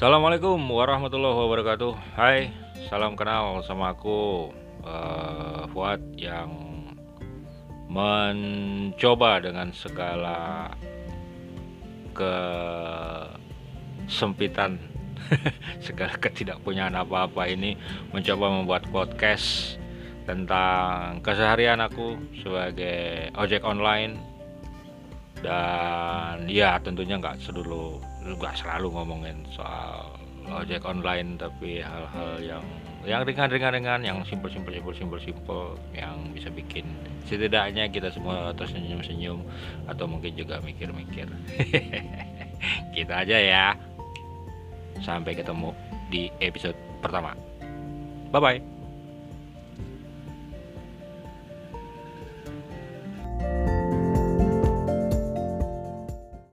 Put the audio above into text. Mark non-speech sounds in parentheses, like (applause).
Assalamualaikum warahmatullahi wabarakatuh. Hai, salam kenal sama aku uh, Fuad yang mencoba dengan segala kesempitan (laughs) segala ketidakpunyaan apa-apa ini mencoba membuat podcast tentang keseharian aku sebagai ojek online dan ya tentunya nggak sedulu nggak selalu ngomongin soal ojek online tapi hal-hal yang yang ringan-ringan ringan yang simpel simpel simpel yang bisa bikin setidaknya kita semua tersenyum-senyum atau mungkin juga mikir-mikir. Kita (laughs) aja ya. Sampai ketemu di episode pertama. Bye bye